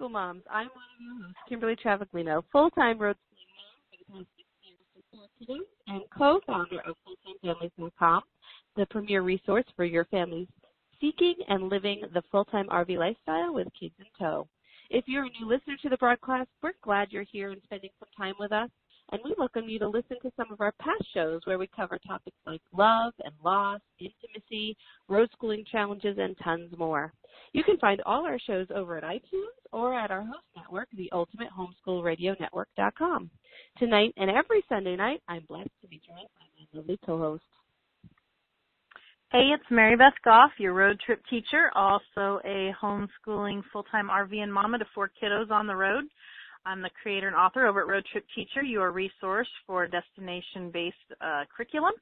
School Moms. I'm one of your hosts, Kimberly Travaglino, full-time road mom for the past six years and co-founder of FullTimeFamilies.com, the premier resource for your families seeking and living the full-time RV lifestyle with kids in tow. If you're a new listener to the broadcast, we're glad you're here and spending some time with us and we welcome you to listen to some of our past shows where we cover topics like love and loss, intimacy, road schooling challenges, and tons more. You can find all our shows over at iTunes or at our host network, the Ultimate Homeschool Radio Network.com. Tonight and every Sunday night, I'm blessed to be joined by my lovely co-host. Hey, it's Mary Beth Goff, your road trip teacher, also a homeschooling full-time RV and mama to four kiddos on the road. I'm the creator and author over at Road Trip Teacher, your resource for destination-based uh, curriculum.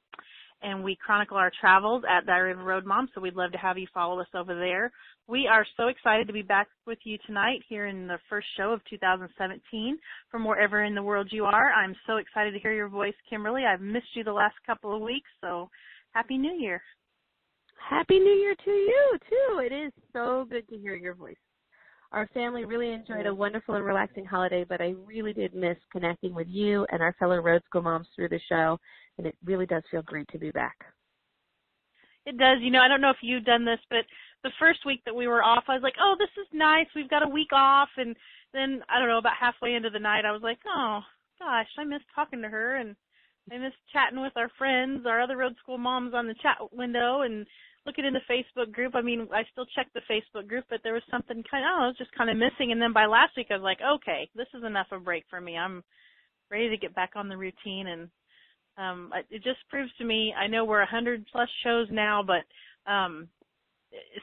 And we chronicle our travels at Diary of a Road Mom, so we'd love to have you follow us over there. We are so excited to be back with you tonight here in the first show of 2017 from wherever in the world you are. I'm so excited to hear your voice, Kimberly. I've missed you the last couple of weeks, so Happy New Year. Happy New Year to you, too. It is so good to hear your voice. Our family really enjoyed a wonderful and relaxing holiday, but I really did miss connecting with you and our fellow road school moms through the show, and it really does feel great to be back. It does. You know, I don't know if you've done this, but the first week that we were off, I was like, "Oh, this is nice. We've got a week off." And then I don't know, about halfway into the night, I was like, "Oh, gosh, I miss talking to her and I miss chatting with our friends, our other road school moms on the chat window and looking in the Facebook group. I mean, I still check the Facebook group, but there was something kind of, oh, I was just kind of missing. And then by last week, I was like, okay, this is enough of a break for me. I'm ready to get back on the routine. And um, it just proves to me, I know we're a hundred plus shows now, but um,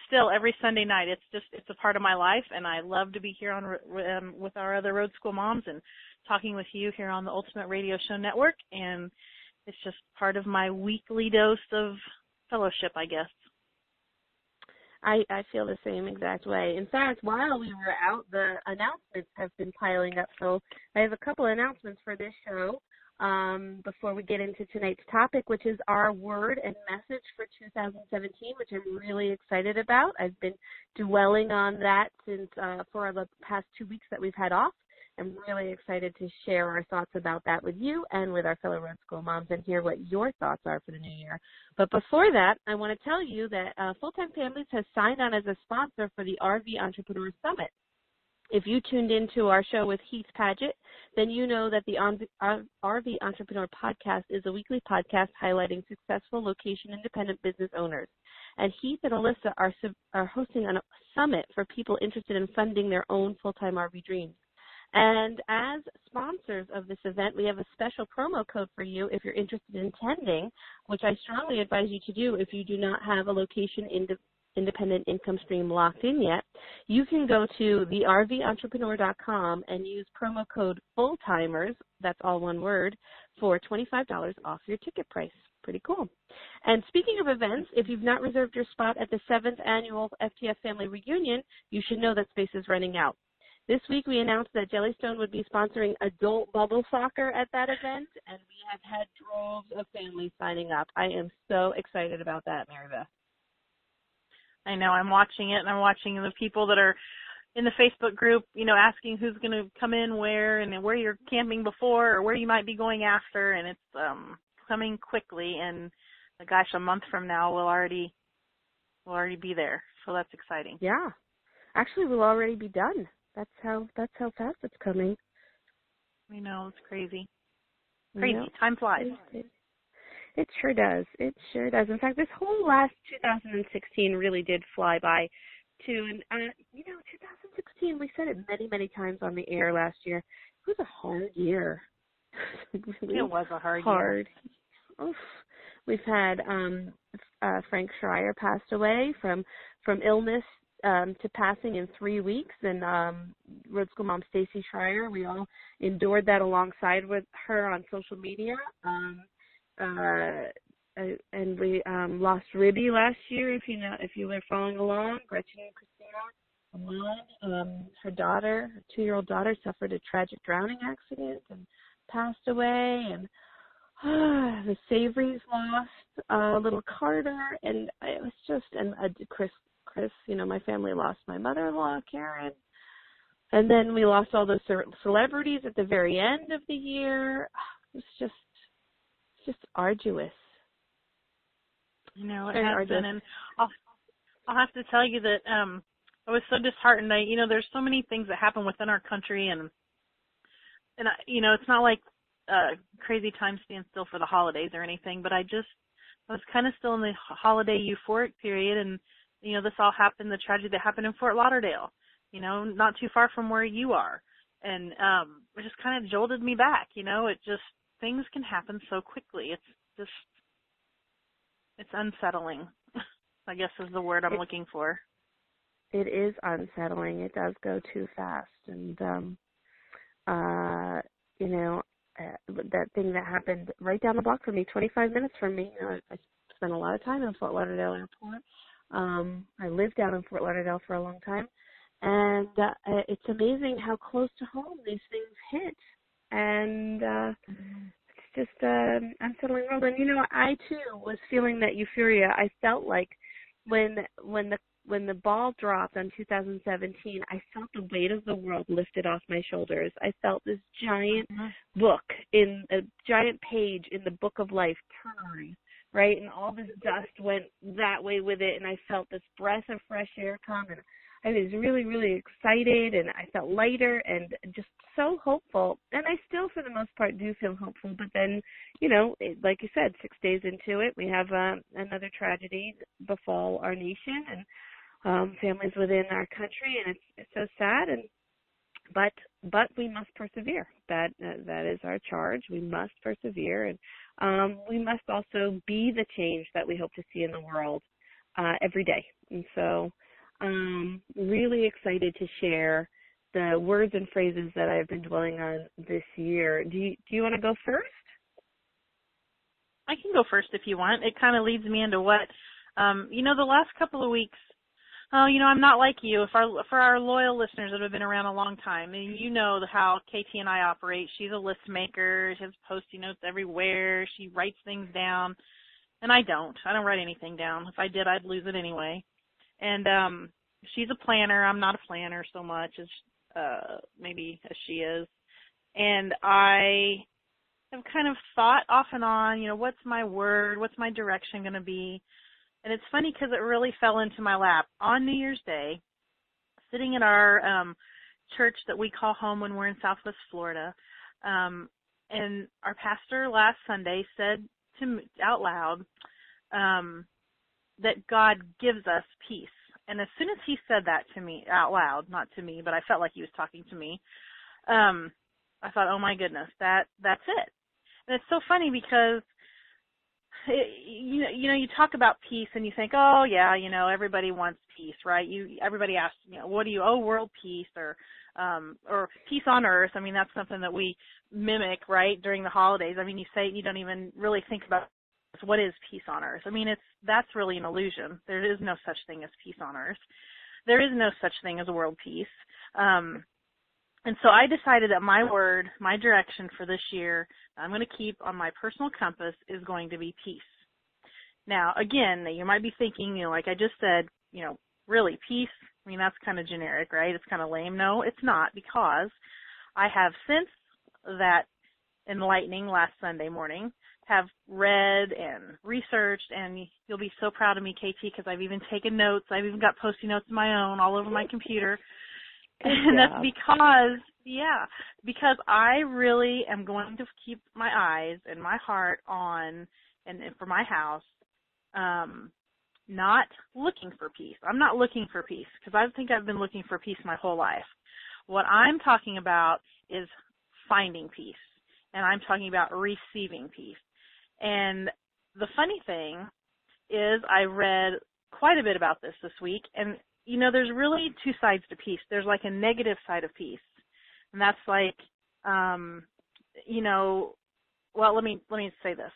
still every Sunday night, it's just, it's a part of my life. And I love to be here on um, with our other road school moms and talking with you here on the Ultimate Radio Show Network. And it's just part of my weekly dose of fellowship, I guess. I, I feel the same exact way. In fact, while we were out, the announcements have been piling up. So I have a couple of announcements for this show um, before we get into tonight's topic, which is our word and message for 2017, which I'm really excited about. I've been dwelling on that since uh, for the past two weeks that we've had off. I'm really excited to share our thoughts about that with you and with our fellow Road School moms and hear what your thoughts are for the new year. But before that, I want to tell you that uh, Full Time Families has signed on as a sponsor for the RV Entrepreneur Summit. If you tuned into our show with Heath Padgett, then you know that the RV Entrepreneur Podcast is a weekly podcast highlighting successful location independent business owners. And Heath and Alyssa are, are hosting a summit for people interested in funding their own full time RV dreams. And as sponsors of this event, we have a special promo code for you if you're interested in attending, which I strongly advise you to do if you do not have a location ind- independent income stream locked in yet. You can go to therventrepreneur.com and use promo code FULLTIMERS, that's all one word, for $25 off your ticket price. Pretty cool. And speaking of events, if you've not reserved your spot at the seventh annual FTF Family Reunion, you should know that space is running out. This week we announced that Jellystone would be sponsoring adult bubble soccer at that event, and we have had droves of families signing up. I am so excited about that, Mary Beth. I know. I'm watching it, and I'm watching the people that are in the Facebook group, you know, asking who's going to come in where and where you're camping before or where you might be going after, and it's um coming quickly. And gosh, a month from now we'll already we'll already be there, so that's exciting. Yeah, actually, we'll already be done. That's how that's how fast it's coming. I know it's crazy. Crazy. Yep. Time flies. It, it sure does. It sure does. In fact, this whole last 2016 really did fly by, too. And uh, you know, 2016. We said it many, many times on the air last year. It was a hard year. really it was a hard, hard. Year. Oof. we've had um uh Frank Schreier passed away from from illness um to passing in three weeks and um road school mom Stacy Schreier we all endured that alongside with her on social media um uh and we um lost Ribby last year if you know if you were following along Gretchen and Christina um, her daughter, her two-year-old daughter, suffered a tragic drowning accident and passed away. And the Savorys lost uh, little Carter, and it was just uh, Chris. Chris, you know, my family lost my mother-in-law, Karen, and then we lost all the celebrities at the very end of the year. It was just, it's just arduous. You know, it has been, and I'll, I'll have to tell you that um I was so disheartened. I, you know, there's so many things that happen within our country, and and I, you know, it's not like uh crazy time stand still for the holidays or anything, but I just I was kind of still in the holiday euphoric period, and you know, this all happened. The tragedy that happened in Fort Lauderdale, you know, not too far from where you are, and um, it just kind of jolted me back. You know, it just things can happen so quickly. It's just it's unsettling. I guess is the word I'm looking for it is unsettling. It does go too fast, and um, uh, you know uh, that thing that happened right down the block from me, 25 minutes from me. You know, I, I spent a lot of time in Fort Lauderdale Airport. Um, I lived down in Fort Lauderdale for a long time, and uh, it's amazing how close to home these things hit. And uh, it's just uh, unsettling world. And you know, I too was feeling that euphoria. I felt like when when the when the ball dropped on 2017, I felt the weight of the world lifted off my shoulders. I felt this giant mm-hmm. book in a giant page in the book of life turn, right? And all this dust went that way with it, and I felt this breath of fresh air come, and I was really, really excited, and I felt lighter and just so hopeful. And I still, for the most part, do feel hopeful. But then, you know, it, like you said, six days into it, we have uh, another tragedy befall our nation, and um, families within our country, and it's it's so sad. And but but we must persevere. That that is our charge. We must persevere, and um, we must also be the change that we hope to see in the world uh, every day. And so, um, really excited to share the words and phrases that I've been dwelling on this year. Do you do you want to go first? I can go first if you want. It kind of leads me into what um, you know. The last couple of weeks Oh, you know, I'm not like you. If our for our loyal listeners that have been around a long time, and you know how KT and I operate. She's a list maker. She has post-it notes everywhere. She writes things down, and I don't. I don't write anything down. If I did, I'd lose it anyway. And um she's a planner. I'm not a planner so much as uh maybe as she is. And I have kind of thought off and on, you know, what's my word? What's my direction going to be? And it's funny because it really fell into my lap on New Year's Day, sitting at our um, church that we call home when we're in Southwest Florida. Um, and our pastor last Sunday said to out loud um, that God gives us peace. And as soon as he said that to me out loud, not to me, but I felt like he was talking to me, um, I thought, oh my goodness, that that's it. And it's so funny because you know, you know, you talk about peace and you think, oh yeah, you know, everybody wants peace, right? You everybody asks, you know, what do you oh world peace or um or peace on earth. I mean, that's something that we mimic, right, during the holidays. I mean, you say you don't even really think about what is peace on earth. I mean, it's that's really an illusion. There is no such thing as peace on earth. There is no such thing as world peace. Um and so I decided that my word, my direction for this year, I'm going to keep on my personal compass is going to be peace. Now, again, you might be thinking, you know, like I just said, you know, really peace. I mean, that's kind of generic, right? It's kind of lame. No, it's not because I have since that enlightening last Sunday morning have read and researched and you'll be so proud of me, KT, because I've even taken notes. I've even got post-it notes of my own all over my computer and that's because yeah because i really am going to keep my eyes and my heart on and, and for my house um not looking for peace. I'm not looking for peace because i think i've been looking for peace my whole life. What i'm talking about is finding peace and i'm talking about receiving peace. And the funny thing is I read quite a bit about this this week and you know there's really two sides to peace. There's like a negative side of peace. And that's like um you know well let me let me say this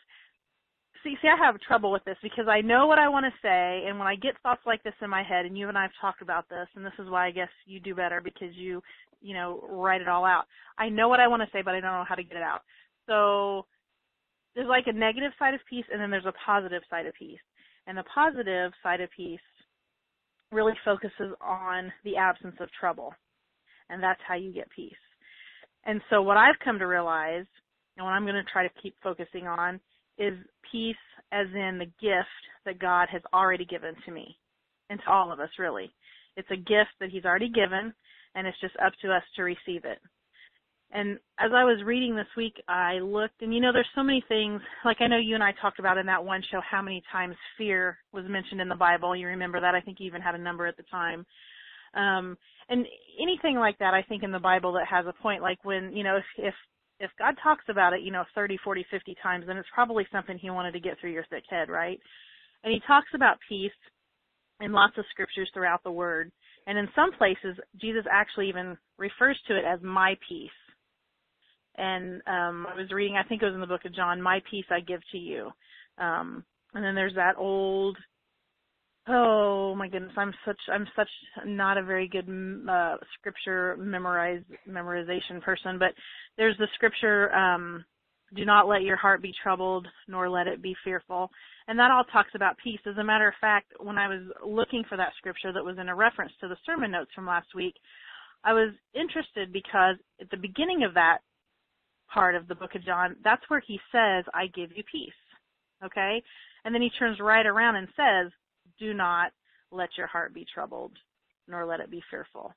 see see I have trouble with this because I know what I want to say and when I get thoughts like this in my head and you and I have talked about this and this is why I guess you do better because you you know write it all out. I know what I want to say but I don't know how to get it out. So there's like a negative side of peace and then there's a positive side of peace. And the positive side of peace really focuses on the absence of trouble. And that's how you get peace. And so what I've come to realize and what I'm going to try to keep focusing on is peace as in the gift that God has already given to me and to all of us really. It's a gift that he's already given and it's just up to us to receive it. And as I was reading this week, I looked and you know there's so many things like I know you and I talked about in that one show how many times fear was mentioned in the Bible. You remember that? I think you even had a number at the time. Um and anything like that I think in the Bible that has a point like when, you know, if if if God talks about it, you know, 30, 40, 50 times, then it's probably something he wanted to get through your thick head, right? And he talks about peace in lots of scriptures throughout the word. And in some places, Jesus actually even refers to it as my peace. And um I was reading, I think it was in the book of John, my peace I give to you. Um and then there's that old Oh my goodness, I'm such I'm such not a very good uh, scripture memorize memorization person, but there's the scripture um do not let your heart be troubled nor let it be fearful. And that all talks about peace. As a matter of fact, when I was looking for that scripture that was in a reference to the sermon notes from last week, I was interested because at the beginning of that part of the book of John, that's where he says, I give you peace. Okay? And then he turns right around and says, do not let your heart be troubled, nor let it be fearful.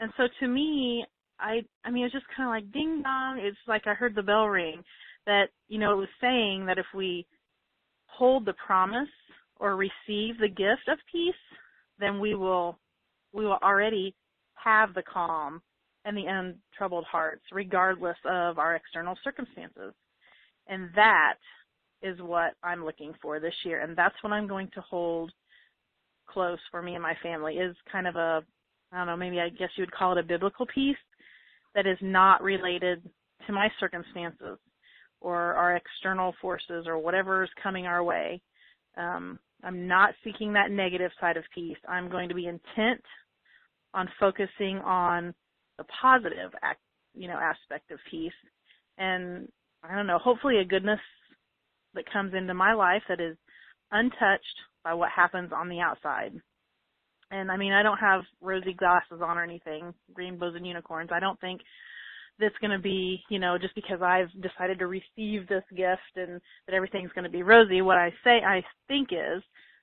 And so to me, I I mean it's just kind of like ding dong. It's like I heard the bell ring that you know it was saying that if we hold the promise or receive the gift of peace, then we will we will already have the calm and the untroubled hearts regardless of our external circumstances. And that is what I'm looking for this year, and that's what I'm going to hold close for me and my family. Is kind of a, I don't know, maybe I guess you would call it a biblical piece that is not related to my circumstances or our external forces or whatever is coming our way. Um, I'm not seeking that negative side of peace. I'm going to be intent on focusing on the positive, act, you know, aspect of peace, and I don't know, hopefully a goodness that comes into my life that is untouched by what happens on the outside. And I mean, I don't have rosy glasses on or anything, rainbows and unicorns. I don't think that's going to be, you know, just because I've decided to receive this gift and that everything's going to be rosy. What I say, I think is,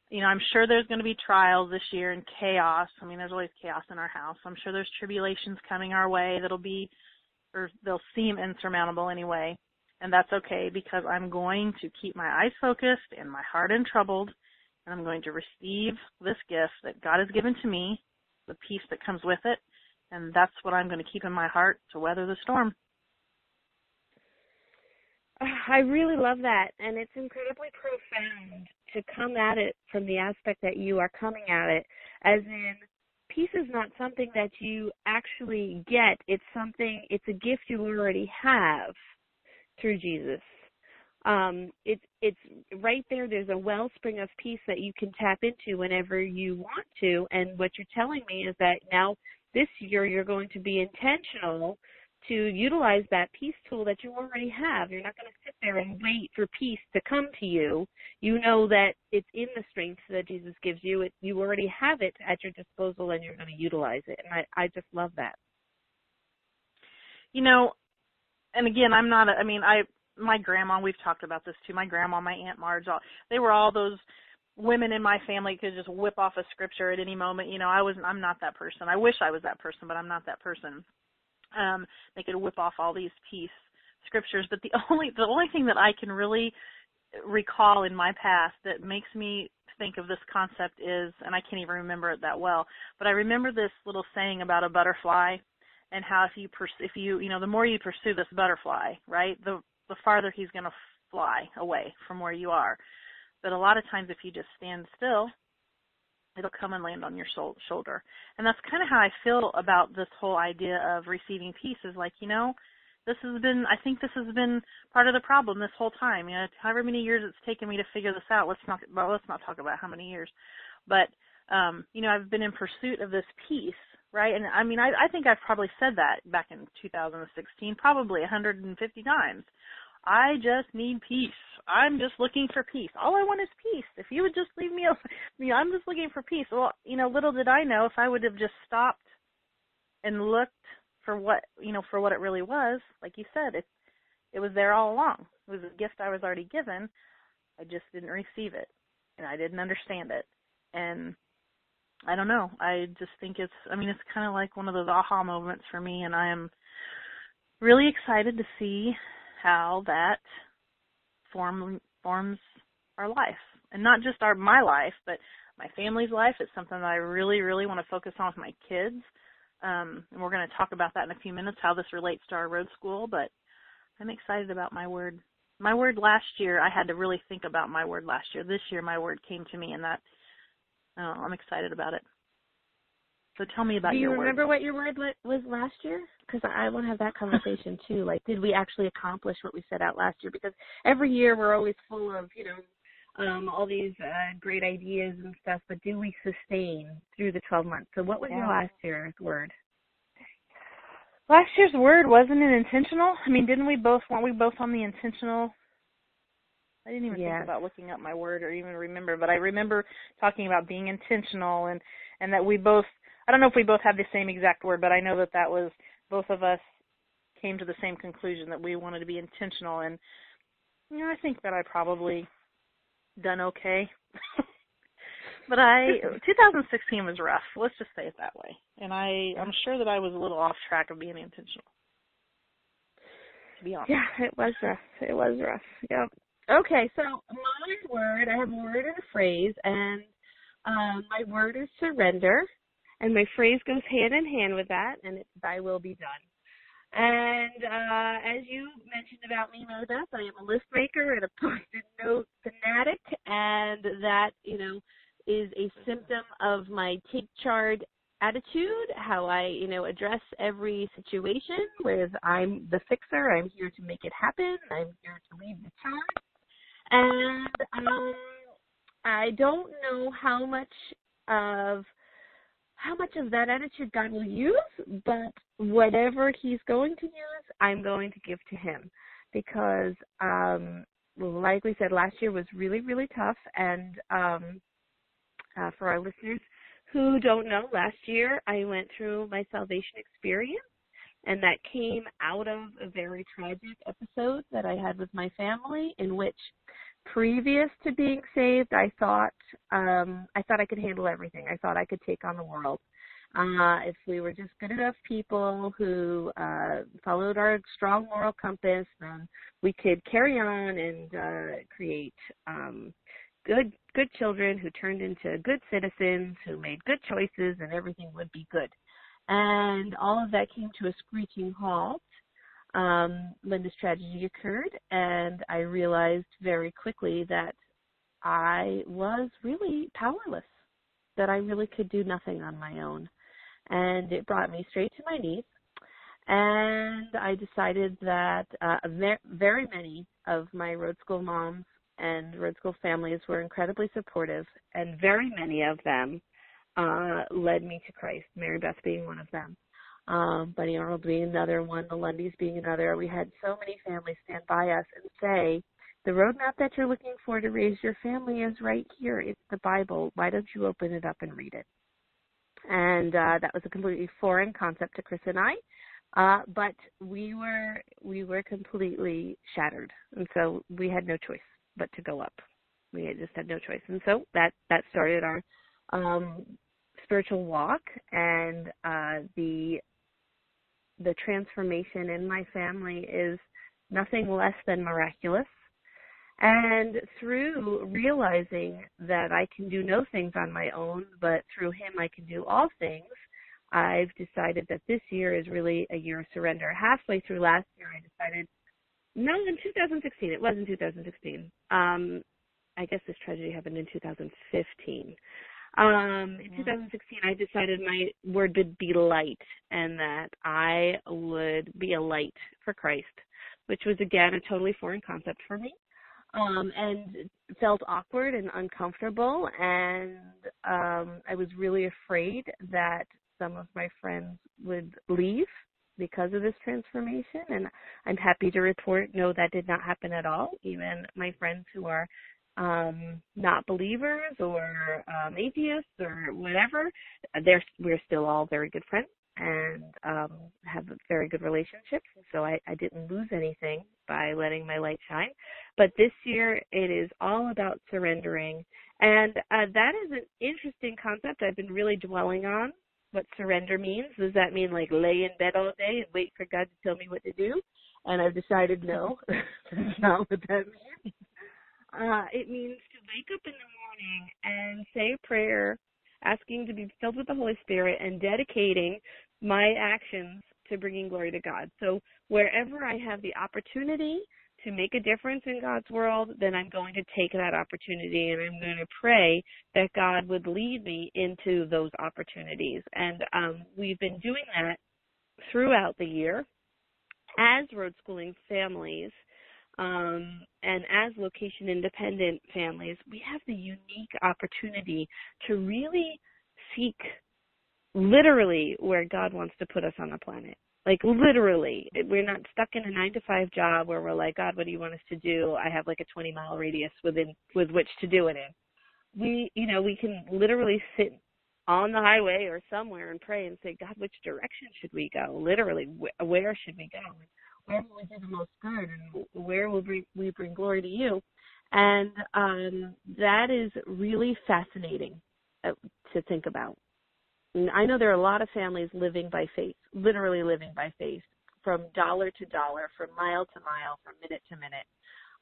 you know, I'm sure there's going to be trials this year and chaos. I mean, there's always chaos in our house. I'm sure there's tribulations coming our way that'll be, or they'll seem insurmountable anyway and that's okay because I'm going to keep my eyes focused and my heart untroubled, and I'm going to receive this gift that God has given to me, the peace that comes with it, and that's what I'm going to keep in my heart to weather the storm. I really love that, and it's incredibly profound to come at it from the aspect that you are coming at it, as in peace is not something that you actually get. It's something, it's a gift you already have through Jesus. Um, it's it's right there. There's a wellspring of peace that you can tap into whenever you want to. And what you're telling me is that now this year you're going to be intentional to utilize that peace tool that you already have. You're not going to sit there and wait for peace to come to you. You know that it's in the strength that Jesus gives you. It, you already have it at your disposal and you're going to utilize it. And I, I just love that. You know, and again, I'm not. A, I mean, I my grandma. We've talked about this too. My grandma, my aunt Marge, all, they were all those women in my family could just whip off a scripture at any moment. You know, I was I'm not that person. I wish I was that person, but I'm not that person. Um, they could whip off all these peace scriptures, but the only the only thing that I can really recall in my past that makes me think of this concept is, and I can't even remember it that well, but I remember this little saying about a butterfly and how if you pers- if you you know the more you pursue this butterfly, right, the the farther he's going to fly away from where you are. But a lot of times, if you just stand still, it'll come and land on your shoulder. And that's kind of how I feel about this whole idea of receiving peace is like, you know, this has been I think this has been part of the problem this whole time. You know, however many years it's taken me to figure this out. Let's not well, let's not talk about how many years. But um, you know, I've been in pursuit of this peace, right? And I mean, I, I think I've probably said that back in 2016, probably 150 times. I just need peace. I'm just looking for peace. All I want is peace. If you would just leave me alone, I'm just looking for peace. Well, you know, little did I know if I would have just stopped and looked for what, you know, for what it really was, like you said, it it was there all along. It was a gift I was already given. I just didn't receive it and I didn't understand it. And I don't know. I just think it's I mean, it's kind of like one of those aha moments for me and I am really excited to see how that form forms our life, and not just our my life, but my family's life. It's something that I really, really want to focus on with my kids. Um, and we're going to talk about that in a few minutes, how this relates to our road school. But I'm excited about my word. My word last year, I had to really think about my word last year. This year, my word came to me, and that oh, I'm excited about it. So tell me about Do you your remember word. what your word was last year? Because I want to have that conversation too. Like, did we actually accomplish what we set out last year? Because every year we're always full of, you know, um, all these uh, great ideas and stuff, but do we sustain through the 12 months? So, what was yeah. your last year's word? Last year's word wasn't it intentional? I mean, didn't we both? weren't we both on the intentional? I didn't even yes. think about looking up my word or even remember, but I remember talking about being intentional and and that we both I don't know if we both have the same exact word, but I know that that was both of us came to the same conclusion that we wanted to be intentional and you know, I think that I probably done okay. but I 2016 was rough. Let's just say it that way. And I I'm sure that I was a little off track of being intentional. To be honest. Yeah, it was rough. It was rough. Yep. Okay, so my word, I have a word and a phrase, and um, my word is surrender, and my phrase goes hand in hand with that, and it's "Thy will be done." And uh, as you mentioned about me, Mary I am a list maker and a post-it note fanatic, and that you know is a symptom of my take charge attitude, how I you know address every situation. with I'm the fixer, I'm here to make it happen. I'm here to lead the charge, and um, I don't know how much of how much of that attitude God will use, but whatever He's going to use, I'm going to give to Him because, um, like we said, last year was really, really tough. And um, uh, for our listeners who don't know, last year I went through my salvation experience, and that came out of a very tragic episode that I had with my family, in which previous to being saved, I thought um, I thought I could handle everything. I thought I could take on the world. Uh, if we were just good enough people who uh, followed our strong moral compass, then we could carry on and uh, create um, good good children who turned into good citizens, who made good choices, and everything would be good. And all of that came to a screeching halt um, when this tragedy occurred, and I realized very quickly that I was really powerless, that I really could do nothing on my own. And it brought me straight to my knees. And I decided that uh, very many of my road school moms and road school families were incredibly supportive, and very many of them uh, led me to Christ, Mary Beth being one of them um, Bunny Arnold being another one, the Lundys being another. We had so many families stand by us and say, the roadmap that you're looking for to raise your family is right here. It's the Bible. Why don't you open it up and read it? And uh, that was a completely foreign concept to Chris and I. Uh, but we were we were completely shattered, and so we had no choice but to go up. We had just had no choice, and so that that started our um, spiritual walk and uh, the the transformation in my family is nothing less than miraculous. And through realizing that I can do no things on my own, but through Him I can do all things, I've decided that this year is really a year of surrender. Halfway through last year, I decided no, in 2016. It was in 2016. Um, I guess this tragedy happened in 2015. Um, in 2016, I decided my word would be light and that I would be a light for Christ, which was again a totally foreign concept for me. Um, and felt awkward and uncomfortable and um I was really afraid that some of my friends would leave because of this transformation and I'm happy to report no that did not happen at all. Even my friends who are um not believers or um atheists or whatever they're we're still all very good friends and um have very good relationships. So I, I didn't lose anything by letting my light shine. But this year it is all about surrendering. And uh, that is an interesting concept i've been really dwelling on what surrender means. Does that mean like lay in bed all day and wait for god to tell me what to do? And i've decided no. That's not what that means uh, it means to wake up in the morning and say a prayer, asking to be filled with the Holy Spirit and dedicating my actions to bringing glory to God. So wherever I have the opportunity to make a difference in God's world, then I'm going to take that opportunity and I'm going to pray that God would lead me into those opportunities. And um, we've been doing that throughout the year as road schooling families um, and as location independent families, we have the unique opportunity to really seek literally where God wants to put us on the planet. Like literally, we're not stuck in a nine to five job where we're like, God, what do you want us to do? I have like a 20 mile radius within with which to do it in. We, you know, we can literally sit on the highway or somewhere and pray and say, God, which direction should we go? Literally, wh- where should we go? Where will we do the most good and where will we, bring glory to you? And um, that is really fascinating uh, to think about. I know there are a lot of families living by faith, literally living by faith, from dollar to dollar, from mile to mile, from minute to minute.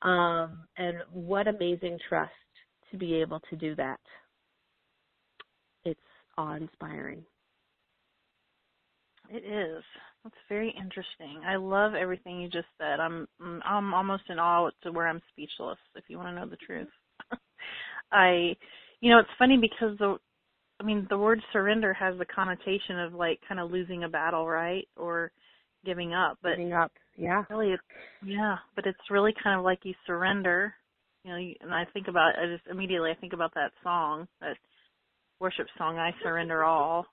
Um, and what amazing trust to be able to do that. It's awe inspiring. It is. That's very interesting. I love everything you just said. I'm mm, I'm almost in awe to where I'm speechless. If you want to know the truth, I, you know, it's funny because the, I mean, the word surrender has the connotation of like kind of losing a battle, right, or giving up. But giving up, yeah. Really, it's, yeah, but it's really kind of like you surrender. You know, and I think about I just immediately I think about that song, that worship song, I surrender all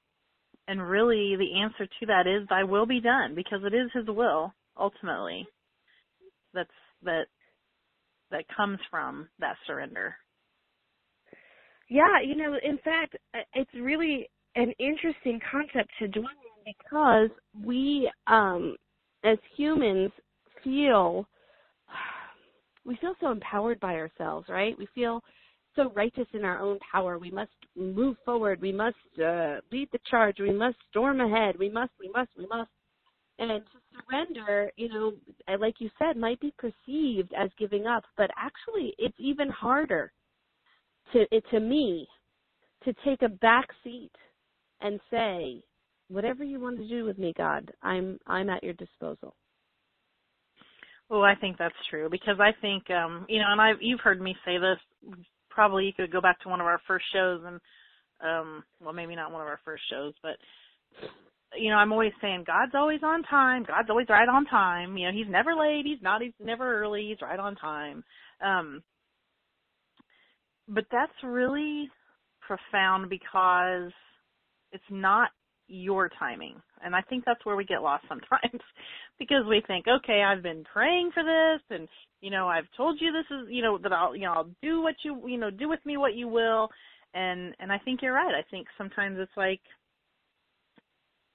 and really, the answer to that is "Thy will be done," because it is His will ultimately. That's that that comes from that surrender. Yeah, you know, in fact, it's really an interesting concept to dwell on because we, um, as humans, feel we feel so empowered by ourselves, right? We feel so righteous in our own power. We must move forward. We must uh, lead the charge. We must storm ahead. We must, we must, we must. And to surrender, you know, like you said, might be perceived as giving up, but actually, it's even harder to it, to me to take a back seat and say, whatever you want to do with me, God, I'm I'm at your disposal. Well, I think that's true because I think um you know, and I've you've heard me say this probably you could go back to one of our first shows and um well maybe not one of our first shows but you know i'm always saying god's always on time. God's always right on time. You know he's never late. He's not he's never early. He's right on time. Um but that's really profound because it's not your timing. And I think that's where we get lost sometimes because we think, okay, I've been praying for this and you know, I've told you this is, you know, that I'll, you know, I'll do what you, you know, do with me what you will. And and I think you're right. I think sometimes it's like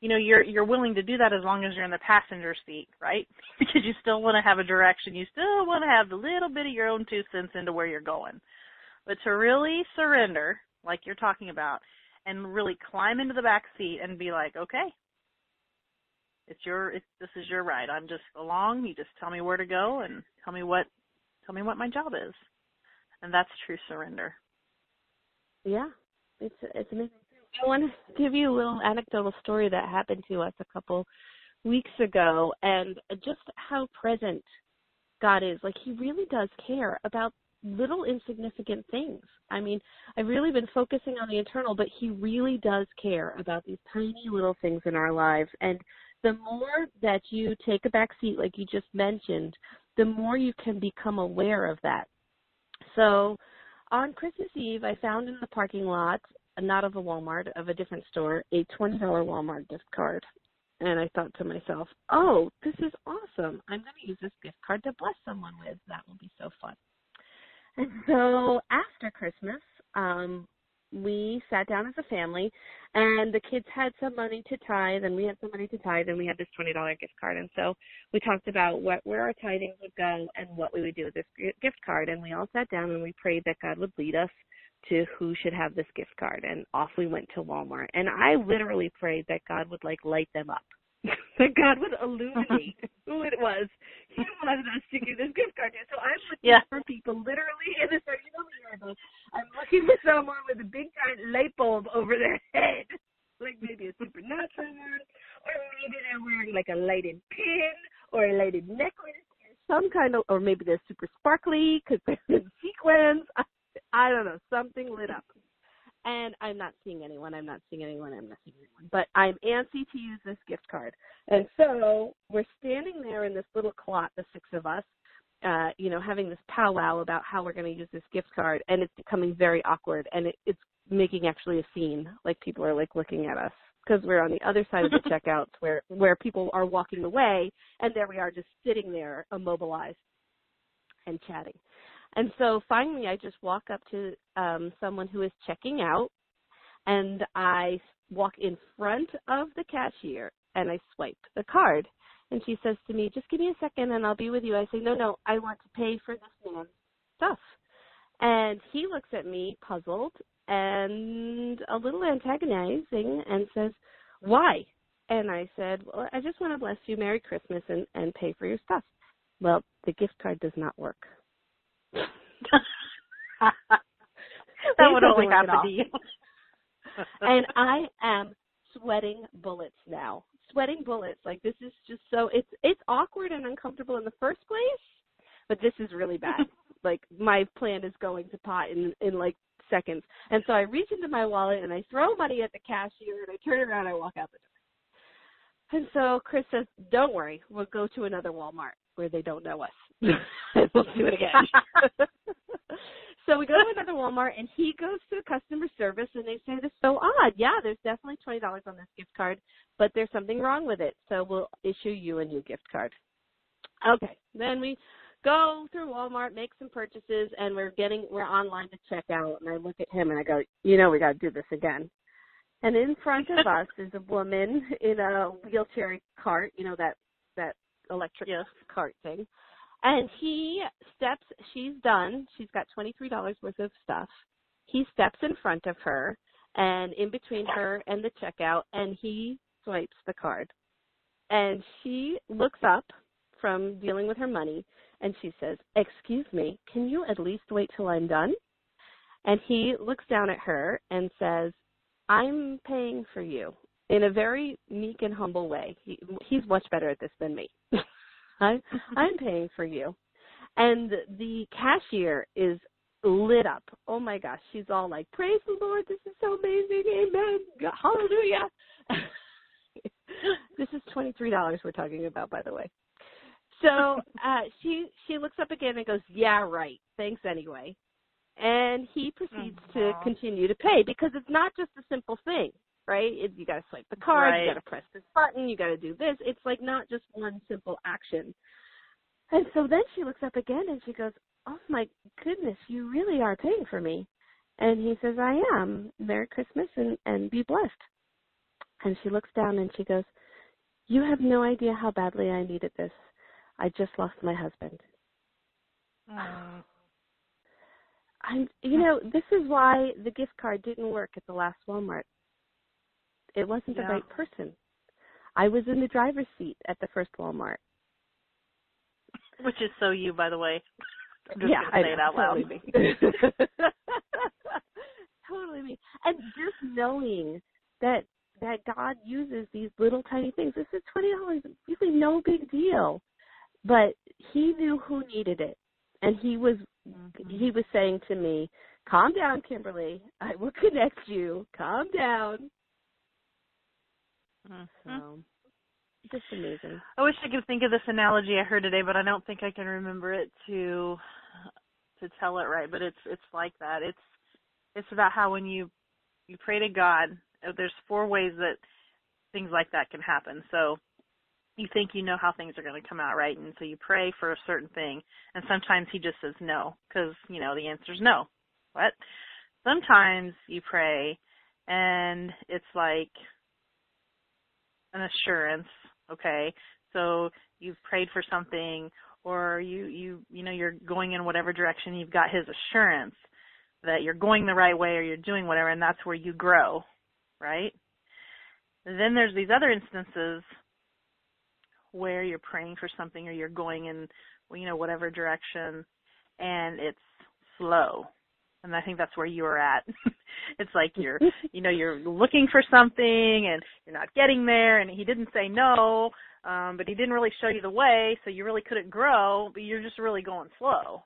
you know, you're you're willing to do that as long as you're in the passenger seat, right? because you still want to have a direction. You still want to have a little bit of your own two cents into where you're going. But to really surrender, like you're talking about, and really climb into the back seat and be like, okay, it's your, it's, this is your ride. I'm just along. You just tell me where to go and tell me what, tell me what my job is. And that's true surrender. Yeah, it's it's amazing. I want to give you a little anecdotal story that happened to us a couple weeks ago, and just how present God is. Like he really does care about little insignificant things. I mean, I've really been focusing on the internal, but he really does care about these tiny little things in our lives. And the more that you take a back seat, like you just mentioned, the more you can become aware of that. So on Christmas Eve, I found in the parking lot, not of a Walmart, of a different store, a $20 Walmart gift card. And I thought to myself, oh, this is awesome. I'm going to use this gift card to bless someone with. That will be so fun. And so after Christmas, um, we sat down as a family and the kids had some money to tithe and we had some money to tithe and we had this twenty dollar gift card. And so we talked about what where our tithings would go and what we would do with this gift card. And we all sat down and we prayed that God would lead us to who should have this gift card. And off we went to Walmart. And I literally prayed that God would like light them up that God would illuminate who it was He wanted us to give this gift card to. So I'm looking yeah. for people literally in the you know I'm looking for someone with a big giant light bulb over their head, like maybe a supernatural one, or maybe they're wearing like a lighted pin or a lighted necklace, or some kind of, or maybe they're super sparkly because they're in sequins. I, I don't know, something lit up and I'm not seeing anyone. I'm not seeing anyone. I'm not seeing anyone. But I'm antsy to use this gift card. And so we're standing there in this little clot, the six of us, uh, you know, having this powwow about how we're going to use this gift card, and it's becoming very awkward, and it, it's making actually a scene. Like people are like looking at us because we're on the other side of the checkouts where where people are walking away, and there we are just sitting there immobilized and chatting. And so finally, I just walk up to um, someone who is checking out, and I walk in front of the cashier and I swipe the card. And she says to me, "Just give me a second, and I'll be with you." I say, "No, no, I want to pay for this man's stuff." And he looks at me puzzled and a little antagonizing and says, "Why?" And I said, "Well, I just want to bless you, Merry Christmas, and and pay for your stuff." Well, the gift card does not work. that would only happen to you. and I am sweating bullets now. Sweating bullets. Like this is just so it's it's awkward and uncomfortable in the first place, but this is really bad. like my plan is going to pot in in like seconds. And so I reach into my wallet and I throw money at the cashier and I turn around and I walk out the door. And so Chris says, "Don't worry, we'll go to another Walmart where they don't know us. we'll do it again." So we go to another Walmart, and he goes to customer service, and they say, "This is so odd. Yeah, there's definitely twenty dollars on this gift card, but there's something wrong with it, so we'll issue you a new gift card." Okay, then we go through Walmart, make some purchases, and we're getting we're online to check out. And I look at him and I go, "You know, we got to do this again." And in front of us is a woman in a wheelchair cart, you know that that electric yes. cart thing. And he steps, she's done, she's got $23 worth of stuff. He steps in front of her and in between her and the checkout and he swipes the card. And she looks up from dealing with her money and she says, Excuse me, can you at least wait till I'm done? And he looks down at her and says, I'm paying for you in a very meek and humble way. He, he's much better at this than me. I'm I'm paying for you. And the cashier is lit up. Oh my gosh, she's all like, "Praise the Lord! This is so amazing! Amen! Hallelujah!" this is twenty three dollars we're talking about, by the way. So uh, she she looks up again and goes, "Yeah, right. Thanks anyway." And he proceeds oh, wow. to continue to pay because it's not just a simple thing right? It, you got to swipe the card, right. you got to press this button, you got to do this. It's like not just one simple action. And so then she looks up again and she goes, "Oh my goodness, you really are paying for me." And he says, "I am. Merry Christmas and and be blessed." And she looks down and she goes, "You have no idea how badly I needed this. I just lost my husband." Oh. I'm, you know, this is why the gift card didn't work at the last Walmart. It wasn't yeah. the right person. I was in the driver's seat at the first Walmart. Which is so you, by the way. yeah, I say know, it out loud. Totally me. totally me. And just knowing that that God uses these little tiny things. This is twenty dollars, really no big deal. but he knew who needed it, and he was Mhm. he was saying to me, "Calm down, Kimberly. I will connect you. Calm down." Mhm. So, just amazing. I wish I could think of this analogy I heard today, but I don't think I can remember it to to tell it right. But it's it's like that. It's it's about how when you you pray to God, uh, there's four ways that things like that can happen. So you think you know how things are going to come out right, and so you pray for a certain thing, and sometimes He just says no because you know the answer is no. What? Sometimes you pray, and it's like an assurance okay? So you've prayed for something or you you you know you're going in whatever direction you've got his assurance that you're going the right way or you're doing whatever and that's where you grow right? Then there's these other instances where you're praying for something or you're going in you know whatever direction and it's slow and I think that's where you are at. it's like you're, you know, you're looking for something and you're not getting there. And he didn't say no, um, but he didn't really show you the way, so you really couldn't grow. But you're just really going slow,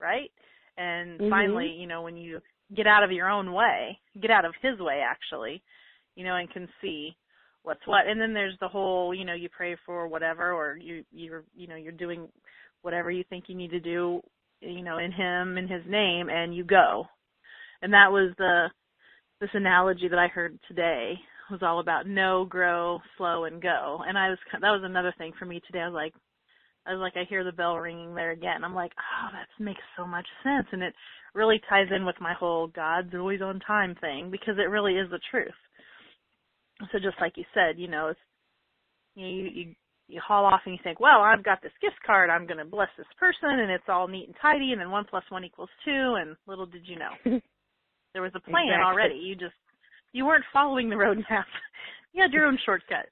right? And Mhm. finally, you know, when you get out of your own way, get out of his way, actually, you know, and can see what's what. And then there's the whole, you know, you pray for whatever, or you you're, you know, you're doing whatever you think you need to do you know, in him, in his name, and you go. And that was the this analogy that I heard today was all about know, grow, slow, and go. And I was that was another thing for me today. I was like, I was like, I hear the bell ringing there again. I'm like, oh, that makes so much sense, and it really ties in with my whole God's always on time thing because it really is the truth. So just like you said, you know, it's you know, you, you you haul off and you think, well, I've got this gift card, I'm going to bless this person, and it's all neat and tidy, and then one plus one equals two, and little did you know, there was a plan Exactly. already. You just you weren't following the roadmap. you had your own shortcut.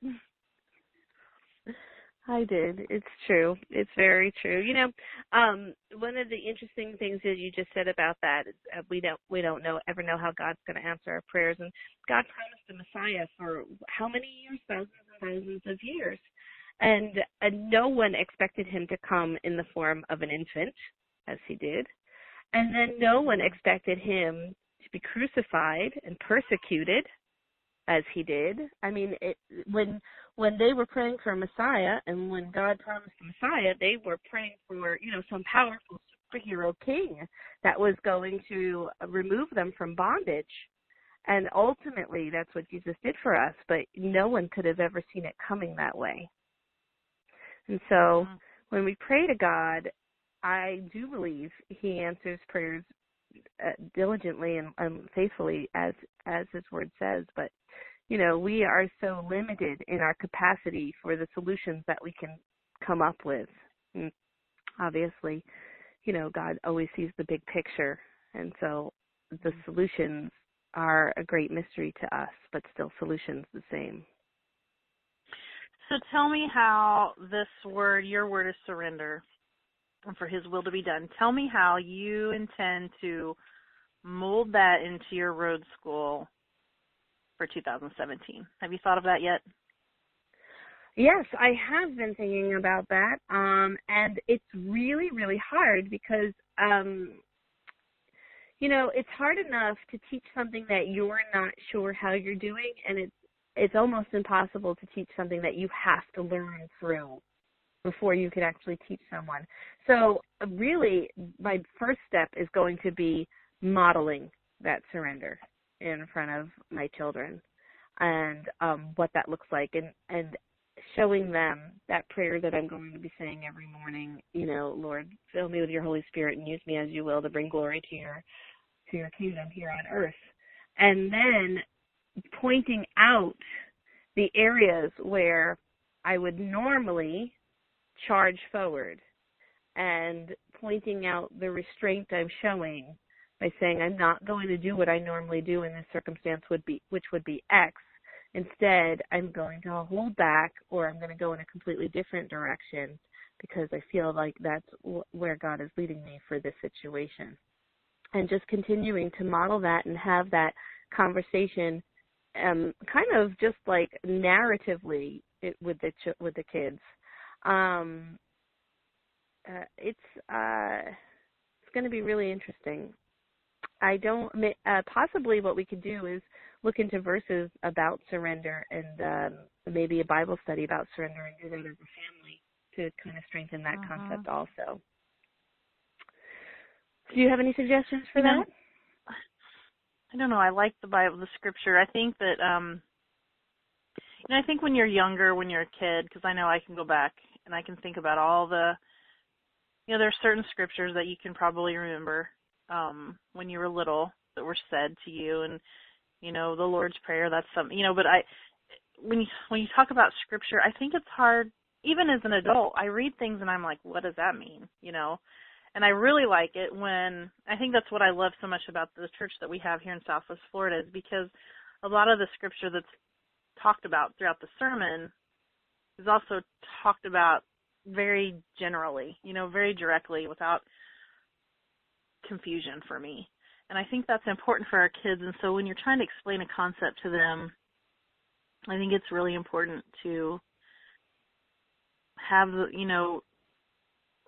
I did. It's true. It's very true. You know, um, one of the interesting things that you just said about that is uh, we don't we don't know ever know how God's going to answer our prayers, and God promised the Messiah for how many years? Thousands and thousands of years, and no one expected him to come in the form of an infant, as he did, and then no one expected him to be crucified and persecuted, as he did. I mean, it, when when they were praying for a Messiah and when God promised a Messiah, they were praying for, you know, some powerful superhero king that was going to remove them from bondage. And ultimately, that's what Jesus did for us, but no one could have ever seen it coming that way. And so Mhm. when we pray to God, I do believe He answers prayers uh, diligently and um, faithfully, as as His Word says. But you know, we are so limited in our capacity for the solutions that we can come up with. And obviously, you know, God always sees the big picture, and so the solutions are a great mystery to us, but still solutions the same. So tell me how this word, your word is surrender, and for His will to be done. Tell me how you intend to mold that into your road school for 2017. Have you thought of that yet? Yes, I have been thinking about that. Um and it's really really hard because um you know, it's hard enough to teach something that you're not sure how you're doing and it's it's almost impossible to teach something that you have to learn through before you can actually teach someone. So really my first step is going to be modeling that surrender in front of my children and um what that looks like and and showing them that prayer that I'm going to be saying every morning, you know, Lord, fill me with your Holy Spirit and use me as you will to bring glory to your to your kingdom here on earth. And then pointing out the areas where I would normally charge forward and pointing out the restraint I'm showing by saying I'm not going to do what I normally do in this circumstance would be which would be X Instead, I'm going to hold back or I'm going to go in a completely different direction because I feel like that's where God is leading me for this situation. And just continuing to model that and have that conversation um kind of just like narratively it, with the ch- with the kids. Um uh, it's uh, it's going to be really interesting. I don't uh, possibly what we could do is look into verses about surrender and um, maybe a Bible study about surrender and do that as a family to kind of strengthen that uh-huh. concept also. Do you have any suggestions for that? I don't know. I like the Bible, the scripture. I think that um you know, I think when you're younger, when you're a kid, because I know I can go back and I can think about all the you know, there's certain scriptures that you can probably remember um when you were little that were said to you and you know, the Lord's prayer, that's something you know, but I when you when you talk about scripture, I think it's hard even as an adult. I read things and I'm like, what does that mean? You know? And I really like it when I think that's what I love so much about the church that we have here in Southwest Florida is because a lot of the scripture that's talked about throughout the sermon is also talked about very generally, you know, very directly without confusion for me. And I think that's important for our kids and so when you're trying to explain a concept to them, I think it's really important to have you know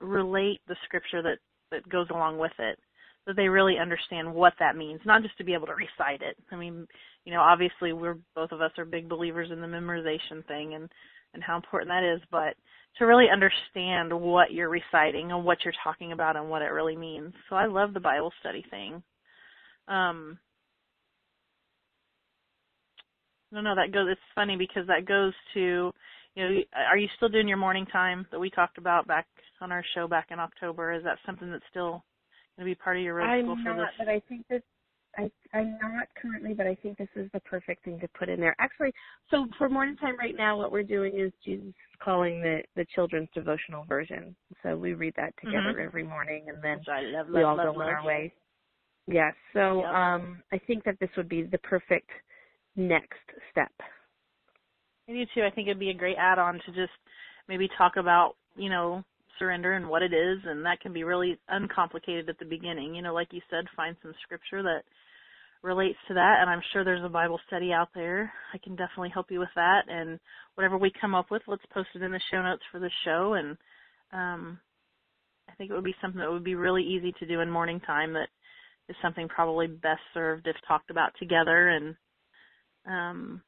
relate the scripture that that goes along with it that they really understand what that means not just to be able to recite it. I mean you know obviously we're both of us are big believers in the memorization thing and and how important that is but to really understand what you're reciting and what you're talking about and what it really means. So i love the bible study thing. Um no no that goes it's funny because that goes to you know, are you still doing your morning time that we talked about back on our show back in October? Is that something that's still going to be part of your road I'm school for not, this? But I think this. I, I'm not currently, but I think this is the perfect thing to put in there. Actually, so for morning time right now, what we're doing is Jesus is calling the the children's devotional version. So we read that together mm-hmm. every morning, and then love, we love, all love, go on our way. Yes. So yep. um, I think that this would be the perfect next step. I do too. I think it'd be a great add-on to just maybe talk about, you know, surrender and what it is, and that can be really uncomplicated at the beginning. You know, like you said, find some scripture that relates to that, and I'm sure there's a Bible study out there. I can definitely help you with that, and whatever we come up with, let's post it in the show notes for the show, and um, I think it would be something that would be really easy to do in morning time. That is something probably best served if talked about together, and um,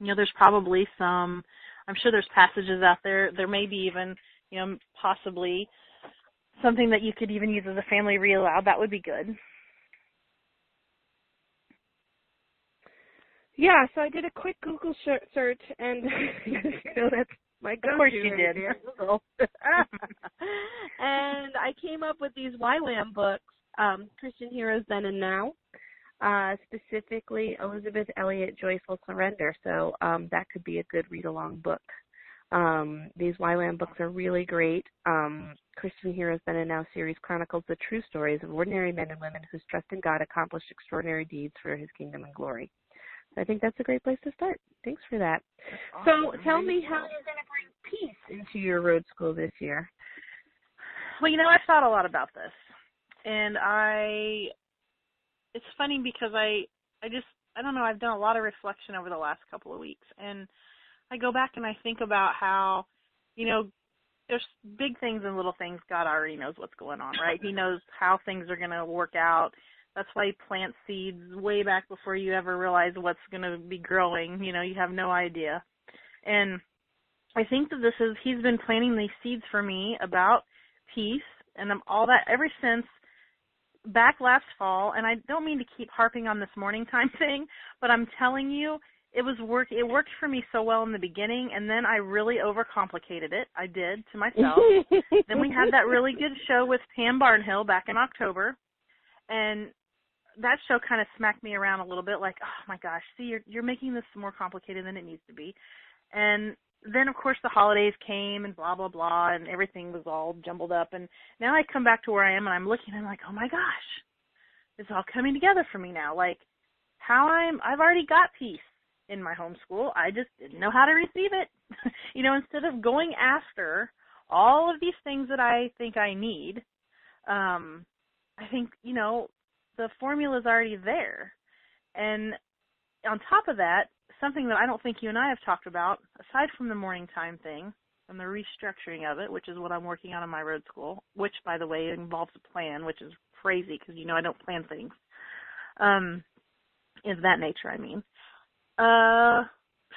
you know, there's probably some, I'm sure there's passages out there, there may be even, you know, possibly something that you could even use as a family read aloud. That would be good. Yeah, so I did a quick Google search, and you know that's my go-to. Of course you did. And I came up with these YWAM books, um, Christian Heroes Then and Now uh, specifically Elisabeth Elliot Joyful Surrender. So um, that could be a good read along book. Um, these YWAM books are really great. Um, Christian Heroes Then and Now series chronicles the true stories of ordinary men and women whose trust in God accomplished extraordinary deeds for his kingdom and glory. So I think that's a great place to start. Thanks for that. Awesome. So tell me how you're going to bring peace into your road school this year. Well, you know, I've thought a lot about this. And I it's funny because I I just I don't know I've done a lot of reflection over the last couple of weeks and I go back and I think about how you know there's big things and little things. God already knows what's going on right? He knows how things are going to work out. That's why he plants seeds way back before you ever realize what's going to be growing. You know you have no idea. And I think that this is he's been planting these seeds for me about peace and all that ever since back last fall, and I don't mean to keep harping on this morning time thing, but I'm telling you, it was work. It worked for me so well in the beginning, and then I really overcomplicated it. I did to myself. then we had that really good show with Pam Barnhill back in October, and that show kind of smacked me around a little bit, like, oh my gosh, see, you're you're making this more complicated than it needs to be, and then of course the holidays came and blah blah blah and everything was all jumbled up and now I come back to where I am and I'm looking and I'm like, "Oh my gosh. It's all coming together for me now. Like how I'm I've already got peace in my homeschool. I just didn't know how to receive it. you know, instead of going after all of these things that I think I need, um I think, you know, the formula is already there. And on top of that, something that I don't think you and I have talked about, aside from the morning time thing, and the restructuring of it, which is what I'm working on in my road school, which by the way involves a plan, which is crazy because you know I don't plan things. Um, is that nature? I mean. Uh,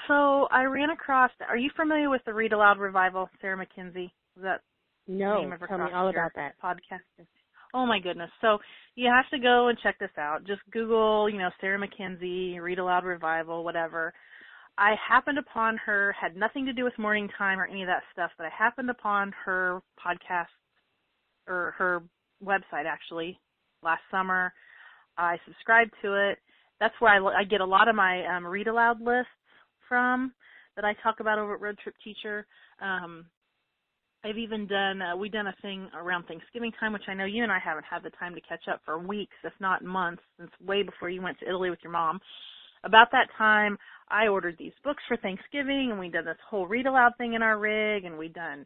so I ran across. Are you familiar with the Read Aloud Revival, Sarah Mackenzie? Is that no? name of her tell me all about that podcast. Oh my goodness! So you have to go and check this out. Just Google, you know, Sarah Mackenzie, Read Aloud Revival, whatever. I happened upon her, had nothing to do with morning time or any of that stuff, but I happened upon her podcast or her website actually last summer. I subscribed to it. That's where I, I get a lot of my um, read aloud lists from that I talk about over at Road Trip Teacher. Um, I've even done uh, we done a thing around Thanksgiving time, which I know you and I haven't had the time to catch up for weeks, if not months, since way before you went to Italy with your mom. About that time, I ordered these books for Thanksgiving, and we did this whole read aloud thing in our rig, and we done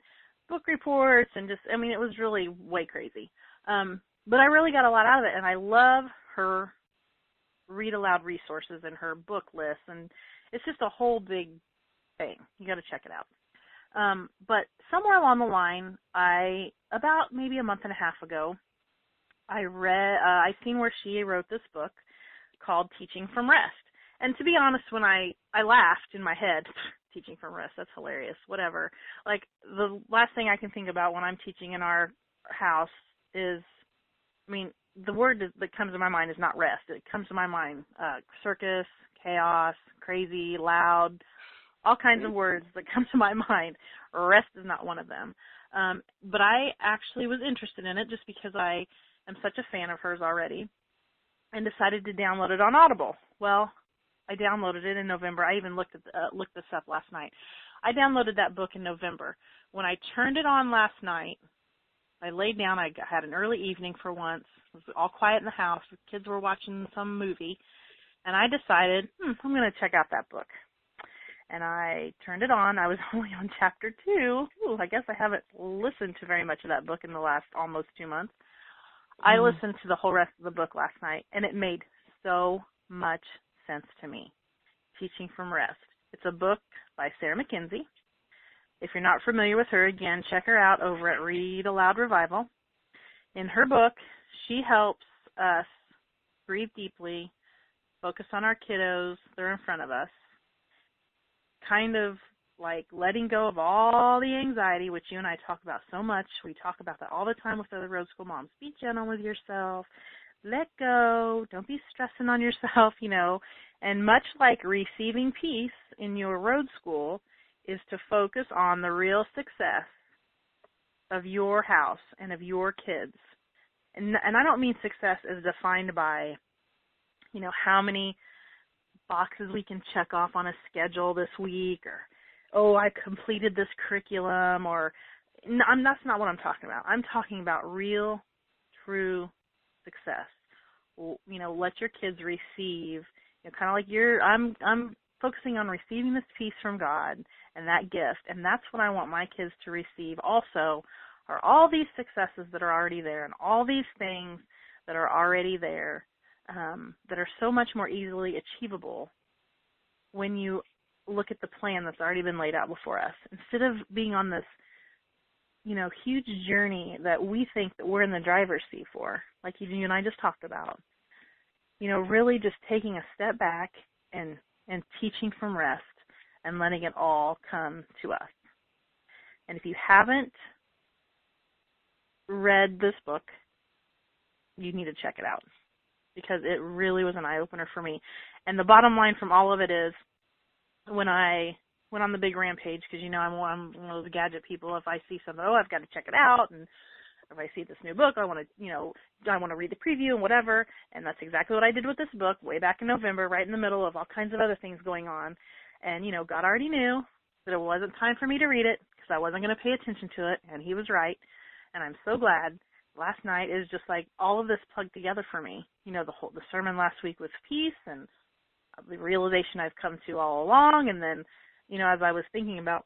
book reports, and just I mean it was really way crazy. Um, but I really got a lot out of it, and I love her read aloud resources and her book list, and it's just a whole big thing. You got to check it out. Um, but somewhere along the line, I about maybe a month and a half ago, I read uh, I seen where she wrote this book called Teaching from Rest. And to be honest, when I I laughed in my head, teaching from rest, that's hilarious. Whatever. Like the last thing I can think about when I'm teaching in our house is, I mean, the word that comes to my mind is not rest. It comes to my mind uh circus, chaos, crazy, loud, all kinds of words that come to my mind. Rest is not one of them. Um, but I actually was interested in it just because I am such a fan of hers already and decided to download it on Audible. Well, I downloaded it in November. I even looked at the, uh, looked this up last night. I downloaded that book in November. When I turned it on last night, I laid down. I had an early evening for once. It was all quiet in the house. The kids were watching some movie, and I decided, hmm, I'm going to check out that book. And I turned it on. I was only on chapter two. Ooh, I guess I haven't listened to very much of that book in the last almost two months. Mm. I listened to the whole rest of the book last night, and it made so much sense to me. Teaching from Rest. It's a book by Sarah Mackenzie. If you're not familiar with her, again, check her out over at Read Aloud Revival. In her book, she helps us breathe deeply, focus on our kiddos they're in front of us, kind of like letting go of all the anxiety, which you and I talk about so much. We talk about that all the time with other road school moms. Be gentle with yourself. Let go. Don't be stressing on yourself, you know. And much like receiving peace in your road school is to focus on the real success of your house and of your kids. And and I don't mean success as defined by you know how many boxes we can check off on a schedule this week or oh I completed this curriculum or no, I'm, that's not what I'm talking about. I'm talking about real true success. You know, let your kids receive you know, kind of like you're I'm I'm focusing on receiving this peace from God and that gift and that's what I want my kids to receive also are all these successes that are already there and all these things that are already there um, that are so much more easily achievable when you look at the plan that's already been laid out before us instead of being on this you know huge journey that we think that we're in the driver's seat for like you and I just talked about you know, really just taking a step back and and teaching from rest and letting it all come to us. And if you haven't read this book, you need to check it out because it really was an eye opener for me. And the bottom line from all of it is when I went on the big rampage because you know I'm one, of those gadget people. If I see something, oh, I've got to check it out, and if I see this new book, I want to, you know, I want to read the preview and whatever. And that's exactly what I did with this book way back in November, right in the middle of all kinds of other things going on. And, you know, God already knew that it wasn't time for me to read it because I wasn't going to pay attention to it. And he was right. And I'm so glad last night is just like all of this plugged together for me. You know, the whole, the sermon last week was peace and the realization I've come to all along. And then, you know, as I was thinking about,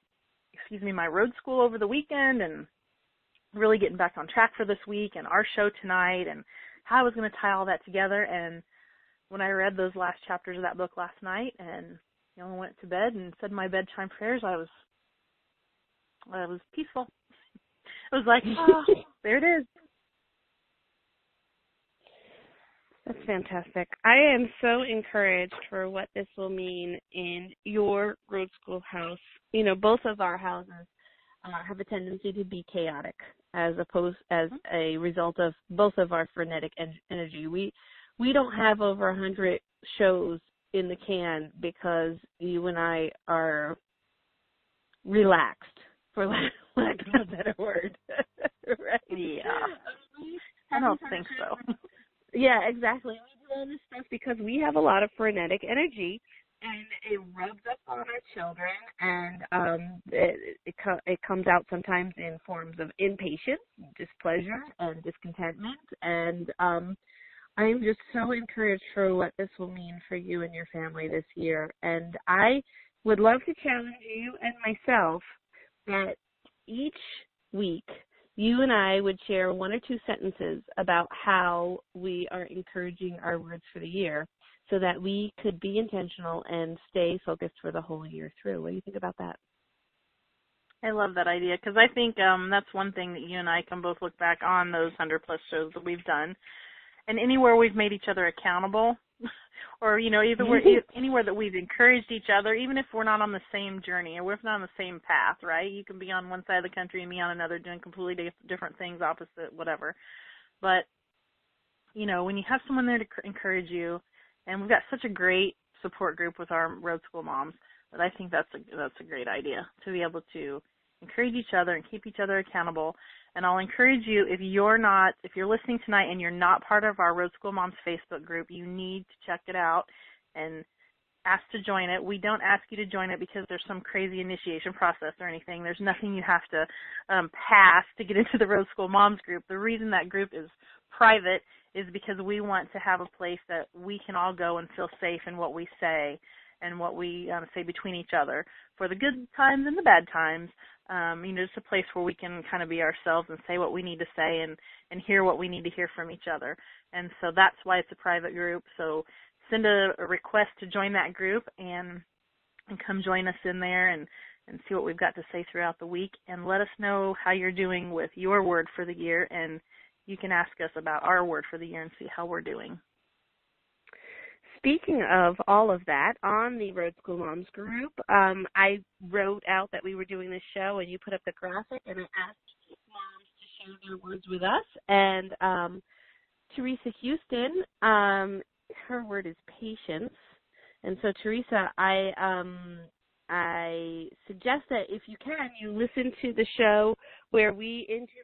excuse me, my road school over the weekend and really getting back on track for this week and our show tonight and how I was going to tie all that together. And when I read those last chapters of that book last night and you know went to bed and said my bedtime prayers, I was I was peaceful. I was like, oh, there it is. That's fantastic. I am so encouraged for what this will mean in your road school house. You know, both of our houses uh, have a tendency to be chaotic as opposed as a result of both of our frenetic en- energy. We we don't have over a hundred shows in the can because you and I are relaxed, for lack, lack of a better word. right? Yeah. I don't think so. Yeah, exactly. We do all this stuff because we have a lot of frenetic energy, and it rubs up on our children, and um, it it, co- it comes out sometimes in forms of impatience, displeasure, and discontentment. And um, I am just so encouraged for what this will mean for you and your family this year. And I would love to challenge you and myself that each week you and I would share one or two sentences about how we are encouraging our words for the year so that we could be intentional and stay focused for the whole year through. What do you think about that? I love that idea because I think um that's one thing that you and I can both look back on those hundred plus shows that we've done, and anywhere we've made each other accountable, or you know either where, anywhere that we've encouraged each other, even if we're not on the same journey or we're not on the same path, right? You can be on one side of the country and me on another, doing completely different things, opposite, whatever. But you know when you have someone there to encourage you, and we've got such a great support group with our road school moms that I think that's a that's a great idea to be able to encourage each other and keep each other accountable. And I'll encourage you if you're not if you're listening tonight and you're not part of our Road School Moms Facebook group, you need to check it out and ask to join it. We don't ask you to join it because there's some crazy initiation process or anything. There's nothing you have to um, pass to get into the Road School Moms group. The reason that group is private is because we want to have a place that we can all go and feel safe in what we say and what we um, say between each other for the good times and the bad times. Um, you know, just a place where we can kind of be ourselves and say what we need to say and and hear what we need to hear from each other. And so that's why it's a private group. So send a, a request to join that group and and come join us in there and and see what we've got to say throughout the week and let us know how you're doing with your word for the year and you can ask us about our word for the year and see how we're doing. Speaking of all of that, on the Road School Moms group, um, I wrote out that we were doing this show, and you put up the graphic, and I asked moms to share their words with us. And um, Teresa Houston, um, her word is patience. And so, Teresa, I um, I suggest that if you can, you listen to the show where we interview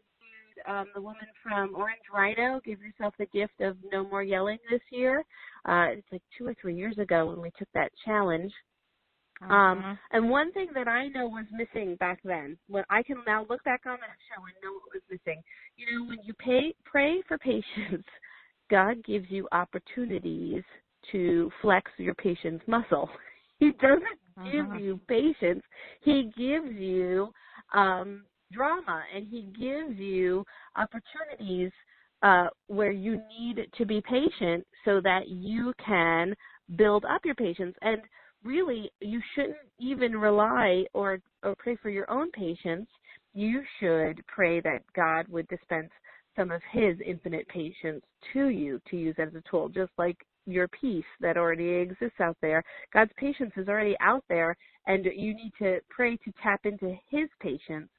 um, the woman from Orange Rhino, Give Yourself the Gift of No More Yelling this year. Uh, it's like two or three years ago when we took that challenge. Uh-huh. Um, and one thing that I know was missing back then, when I can now look back on that show and know what was missing. You know, when you pay, pray for patience, God gives you opportunities to flex your patience muscle. He doesn't uh-huh. give you patience. He gives you um drama and he gives you opportunities uh, where you need to be patient so that you can build up your patience. And really you shouldn't even rely or or pray for your own patience. You should pray that god would dispense some of his infinite patience to you to use as a tool just like your peace that already exists out there. God's patience is already out there and you need to pray to tap into his patience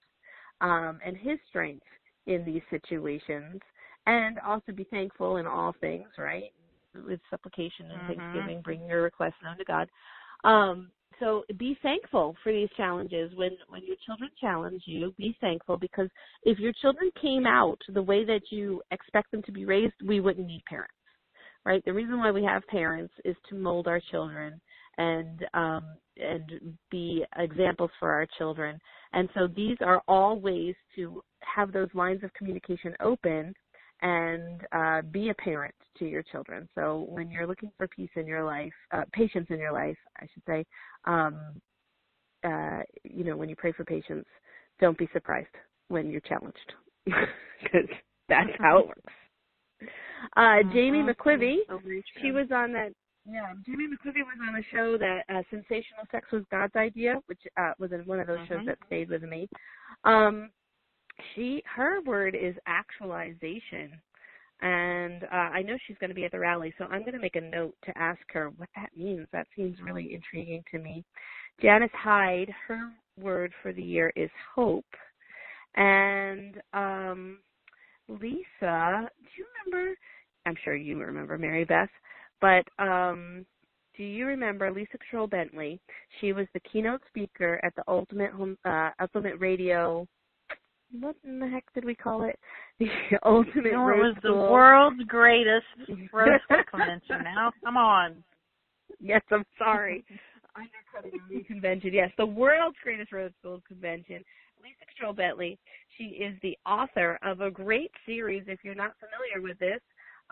um, and his strength in these situations, and also be thankful in all things, right? With supplication and mm-hmm. thanksgiving, bring your requests known to God. Um, so be thankful for these challenges. When when your children challenge you, be thankful because if your children came out the way that you expect them to be raised, we wouldn't need parents, right? The reason why we have parents is to mold our children and um, and be examples for our children. And so these are all ways to have those lines of communication open and uh, be a parent to your children. So when you're looking for peace in your life, uh, patience in your life, I should say, um, uh, you know, when you pray for patience, don't be surprised when you're challenged because that's how it works. Uh, Jamie Mm-hmm. McQuivey, she was on that yeah, Jimmy McQuivey was on a show that uh, "Sensational Sex Was God's Idea," which uh, was one of those shows Mhm. that stayed with me. Um, she her word is actualization, and uh, I know she's going to be at the rally, so I'm going to make a note to ask her what that means. That seems really intriguing to me. Janice Hyde, her word for the year is hope, and um, Lisa, do you remember? I'm sure you remember Mary Beth, but um, do you remember Lisa Cottrell-Bentley? She was the keynote speaker at the Ultimate Home, uh, Ultimate Radio. What in the heck did we call it? The Ultimate no, it was School. the world's greatest road school convention. Now, come on. Yes, I'm sorry. Undercutting the convention. Yes, the world's greatest road school convention. Lisa Cottrell-Bentley. She is the author of a great series. If you're not familiar with this,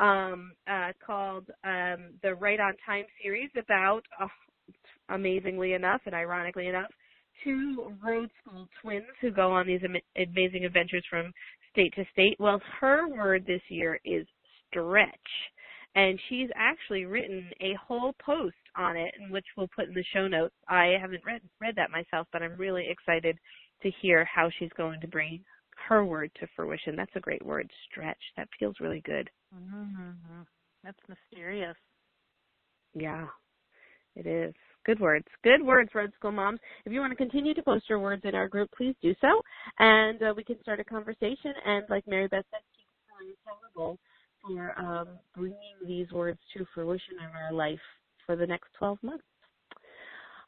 um, uh, called um, the Wright on Time series about, uh, amazingly enough and ironically enough, two road school twins who go on these am- amazing adventures from state to state. Well, her word this year is stretch. And she's actually written a whole post on it, which we'll put in the show notes. I haven't read read that myself, but I'm really excited to hear how she's going to bring her word to fruition. That's a great word, stretch. That feels really good. Mm-hmm. That's mysterious. Yeah, it is. Good words. Good words, Road School Moms. If you want to continue to post your words in our group, please do so. And uh, we can start a conversation. And like Mary Beth said, keep feeling accountable for um, bringing these words to fruition in our life for the next 12 months.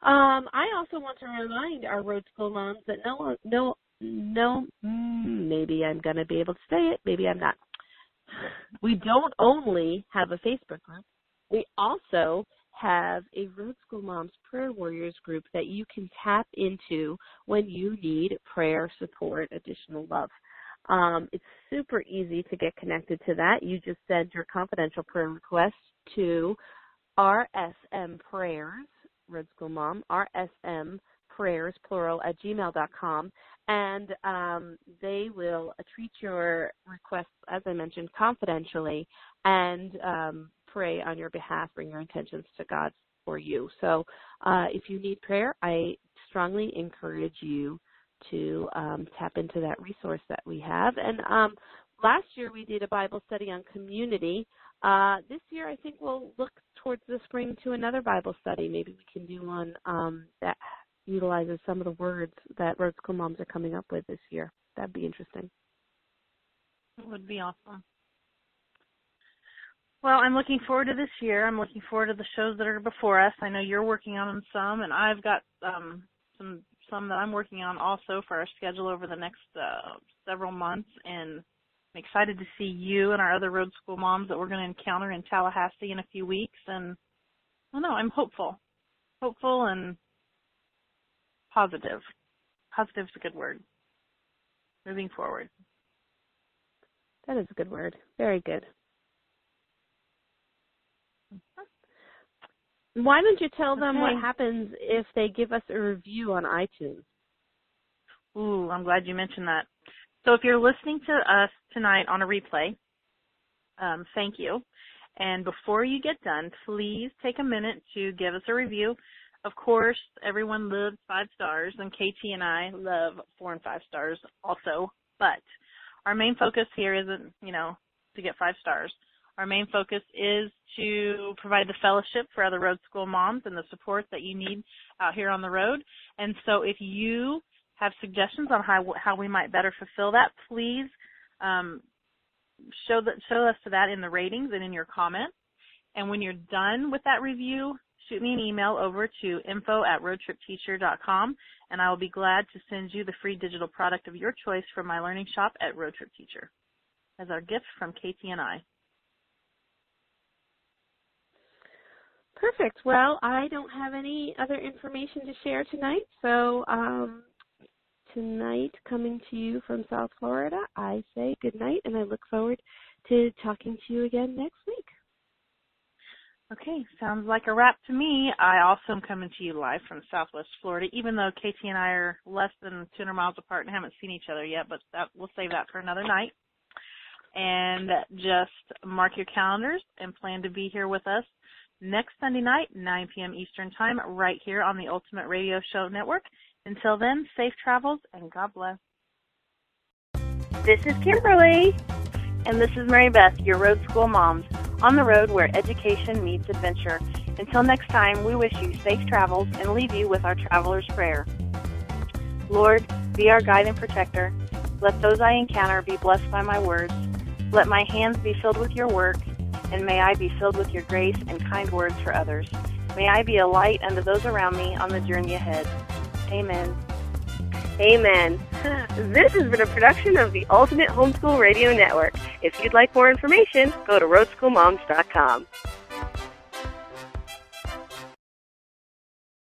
Um, I also want to remind our Road School moms that no, no, no, mm, maybe I'm going to be able to say it, maybe I'm not. We don't only have a Facebook group, we also have a Road School Moms Prayer Warriors group that you can tap into when you need prayer support, additional love. Um, it's super easy to get connected to that. You just send your confidential prayer request to RSM Prayers, Road School Mom, RSM Prayers, plural, at gmail.com, and um, they will treat your requests, as I mentioned, confidentially and um, pray on your behalf, bring your intentions to God for you. So uh, if you need prayer, I strongly encourage you to um, tap into that resource that we have. And um, last year we did a Bible study on community. Uh, this year I think we'll look towards the spring to another Bible study. Maybe we can do one um, that utilizes some of the words that Road School moms are coming up with this year. That'd be interesting. It would be awesome. Well, I'm looking forward to this year. I'm looking forward to the shows that are before us. I know you're working on some, and I've got um, some some that I'm working on also for our schedule over the next uh, several months. And I'm excited to see you and our other road school moms that we're going to encounter in Tallahassee in a few weeks. And I don't know, I'm hopeful, hopeful and positive. Positive is a good word. Moving forward. That is a good word. Very good. Why don't you tell them Okay. what happens if they give us a review on iTunes? Ooh, I'm glad you mentioned that. So if you're listening to us tonight on a replay, um, thank you. And before you get done, please take a minute to give us a review. Of course, everyone loves five stars, and KT and I love four and five stars also. But our main focus here isn't, you know, to get five stars. Our main focus is to provide the fellowship for other road school moms and the support that you need out here on the road. And so if you have suggestions on how how we might better fulfill that, please um, show that show us to that in the ratings and in your comments. And when you're done with that review, shoot me an email over to info at roadtripteacher.com and I will be glad to send you the free digital product of your choice from my learning shop at Road Trip Teacher as our gift from Katie and I. Perfect. Well, I don't have any other information to share tonight, so um, tonight, coming to you from South Florida, I say good night, and I look forward to talking to you again next week. Okay, sounds like a wrap to me. I also am coming to you live from Southwest Florida, even though Katie and I are less than 200 miles apart and haven't seen each other yet, but that, we'll save that for another night. And just mark your calendars and plan to be here with us next Sunday night, 9 p.m. Eastern Time, right here on the Ultimate Radio Show Network. Until then, safe travels and God bless. This is Kimberly. And this is Mary Beth, your Road School Moms, on the road where education meets adventure. Until next time, we wish you safe travels and leave you with our traveler's prayer. Lord, be our guide and protector. Let those I encounter be blessed by my words. Let my hands be filled with your work, and may I be filled with your grace and kind words for others. May I be a light unto those around me on the journey ahead. Amen. Amen. This has been a production of the Ultimate Homeschool Radio Network. If you'd like more information, go to roadschoolmoms.com.